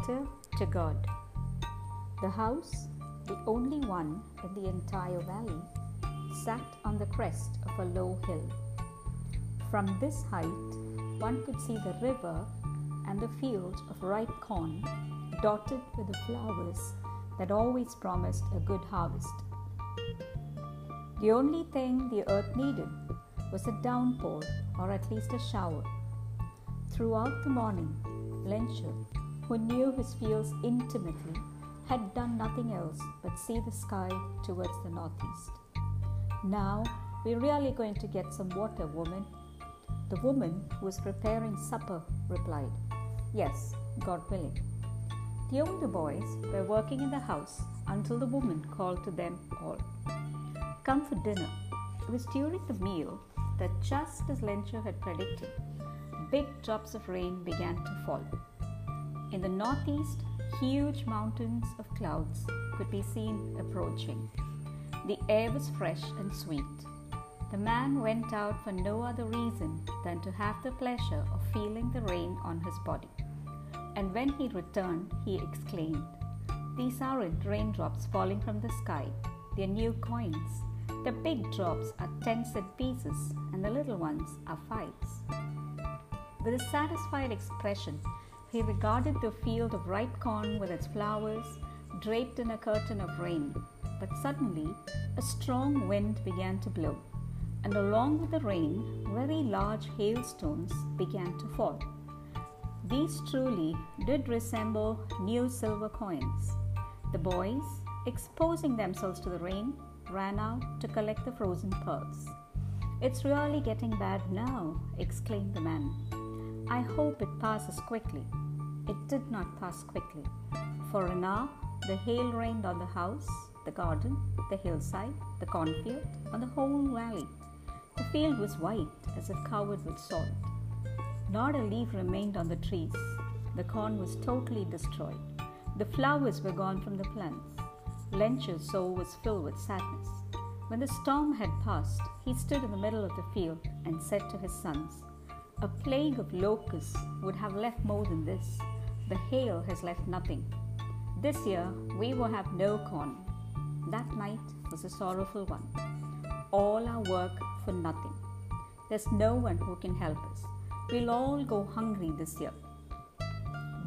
letter to God. The house, the only one in the entire valley, sat on the crest of a low hill. From this height, one could see the river and the field of ripe corn dotted with the flowers that always promised a good harvest. The only thing the earth needed was a downpour or at least a shower. Throughout the morning, Lencho, who knew his fields intimately, had done nothing else but see the sky towards the northeast. Now, we're really going to get some water, woman. The woman who was preparing supper replied, Yes, God willing. The older boys were working in the house until the woman called to them all, Come for dinner. It was during the meal that, just as Lencho had predicted, big drops of rain began to fall. In the northeast, huge mountains of clouds could be seen approaching. The air was fresh and sweet. The man went out for no other reason than to have the pleasure of feeling the rain on his body. And when he returned, he exclaimed, These aren't raindrops falling from the sky, they're new coins. The big drops are 10 cent pieces, and the little ones are fives. With a satisfied expression, he regarded the field of ripe corn with its flowers draped in a curtain of rain. But suddenly, a strong wind began to blow, and along with the rain, very large hailstones began to fall. These truly did resemble new silver coins. The boys, exposing themselves to the rain, ran out to collect the frozen pearls. It's really getting bad now, exclaimed the man. I hope it passes quickly. It did not pass quickly. For an hour, the hail rained on the house, the garden, the hillside, the cornfield, on the whole valley. The field was white as if covered with salt. Not a leaf remained on the trees. The corn was totally destroyed. The flowers were gone from the plants. Lencho's soul was filled with sadness. When the storm had passed, he stood in the middle of the field and said to his sons, A plague of locusts would have left more than this. The hail has left nothing. This year we will have no corn. That night was a sorrowful one. All our work for nothing. There's no one who can help us. We'll all go hungry this year.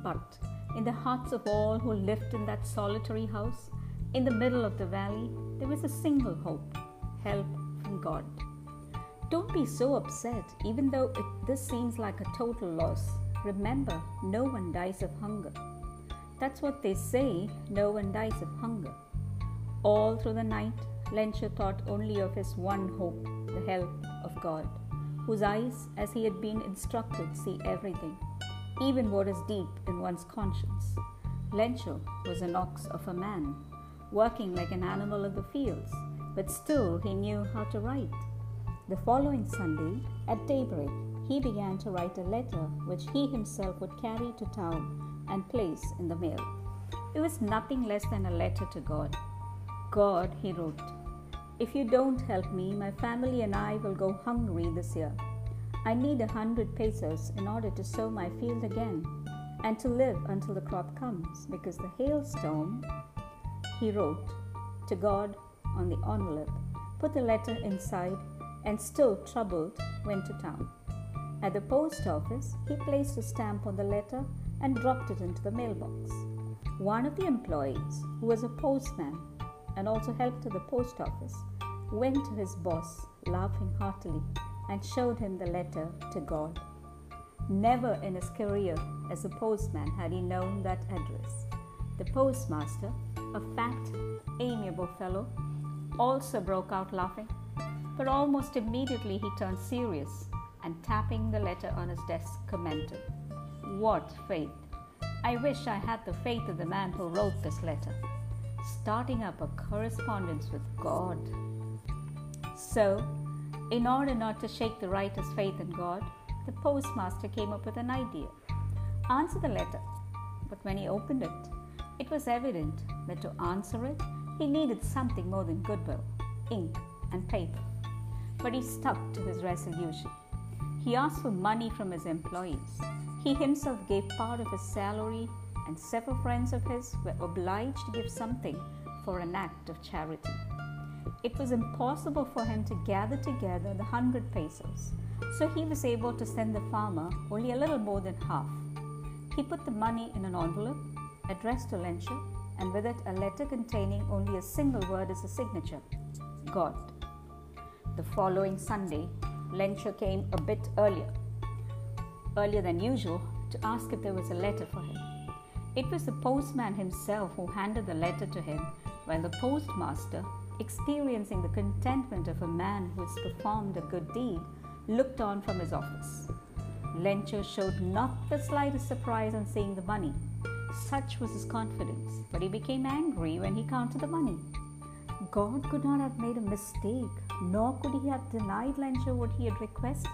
But in the hearts of all who lived in that solitary house, in the middle of the valley, there was a single hope help from God. Don't be so upset, even though it, this seems like a total loss. Remember, no one dies of hunger. That's what they say no one dies of hunger. All through the night, Lencho thought only of his one hope the help of God, whose eyes, as he had been instructed, see everything, even what is deep in one's conscience. Lencho was an ox of a man, working like an animal in the fields, but still he knew how to write. The following Sunday, at daybreak, he began to write a letter which he himself would carry to town and place in the mail. It was nothing less than a letter to God. God, he wrote, if you don't help me, my family and I will go hungry this year. I need a hundred pesos in order to sow my field again and to live until the crop comes because the hailstorm, he wrote to God on the envelope, put the letter inside, and still troubled, went to town. At the post office, he placed a stamp on the letter and dropped it into the mailbox. One of the employees, who was a postman and also helped at the post office, went to his boss, laughing heartily, and showed him the letter to God. Never in his career as a postman had he known that address. The postmaster, a fat, amiable fellow, also broke out laughing, but almost immediately he turned serious and tapping the letter on his desk commented, What faith! I wish I had the faith of the man who wrote this letter, starting up a correspondence with God. So, in order not to shake the writer's faith in God, the postmaster came up with an idea. Answer the letter. But when he opened it, it was evident that to answer it, he needed something more than goodwill, ink, and paper. But he stuck to his resolution. He asked for money from his employees. He himself gave part of his salary and several friends of his were obliged to give something for an act of charity. It was impossible for him to gather together the hundred pesos, so he was able to send the farmer only a little more than half. He put the money in an envelope addressed to Lencho and with it a letter containing only a single word as a signature God. The following Sunday, Lencho came a bit earlier, earlier than usual, to ask if there was a letter for him. It was the postman himself who handed the letter to him, while the postmaster, experiencing the contentment of a man who has performed a good deed, looked on from his office. Lencho showed not the slightest surprise on seeing the money. Such was his confidence, but he became angry when he counted the money. God could not have made a mistake, nor could he have denied Lencho what he had requested.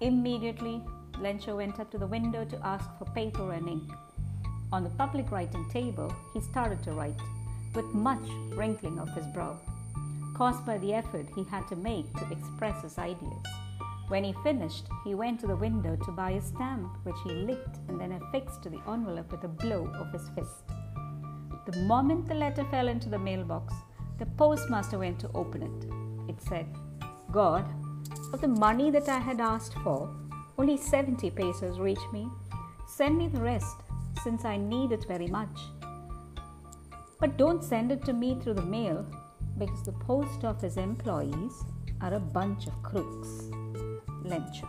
Immediately, Lencho went up to the window to ask for paper and ink. On the public writing table, he started to write, with much wrinkling of his brow, caused by the effort he had to make to express his ideas. When he finished, he went to the window to buy a stamp, which he licked and then affixed to the envelope with a blow of his fist. The moment the letter fell into the mailbox, the postmaster went to open it. It said, God, of the money that I had asked for, only 70 pesos reached me. Send me the rest, since I need it very much. But don't send it to me through the mail, because the post office employees are a bunch of crooks. Lencho.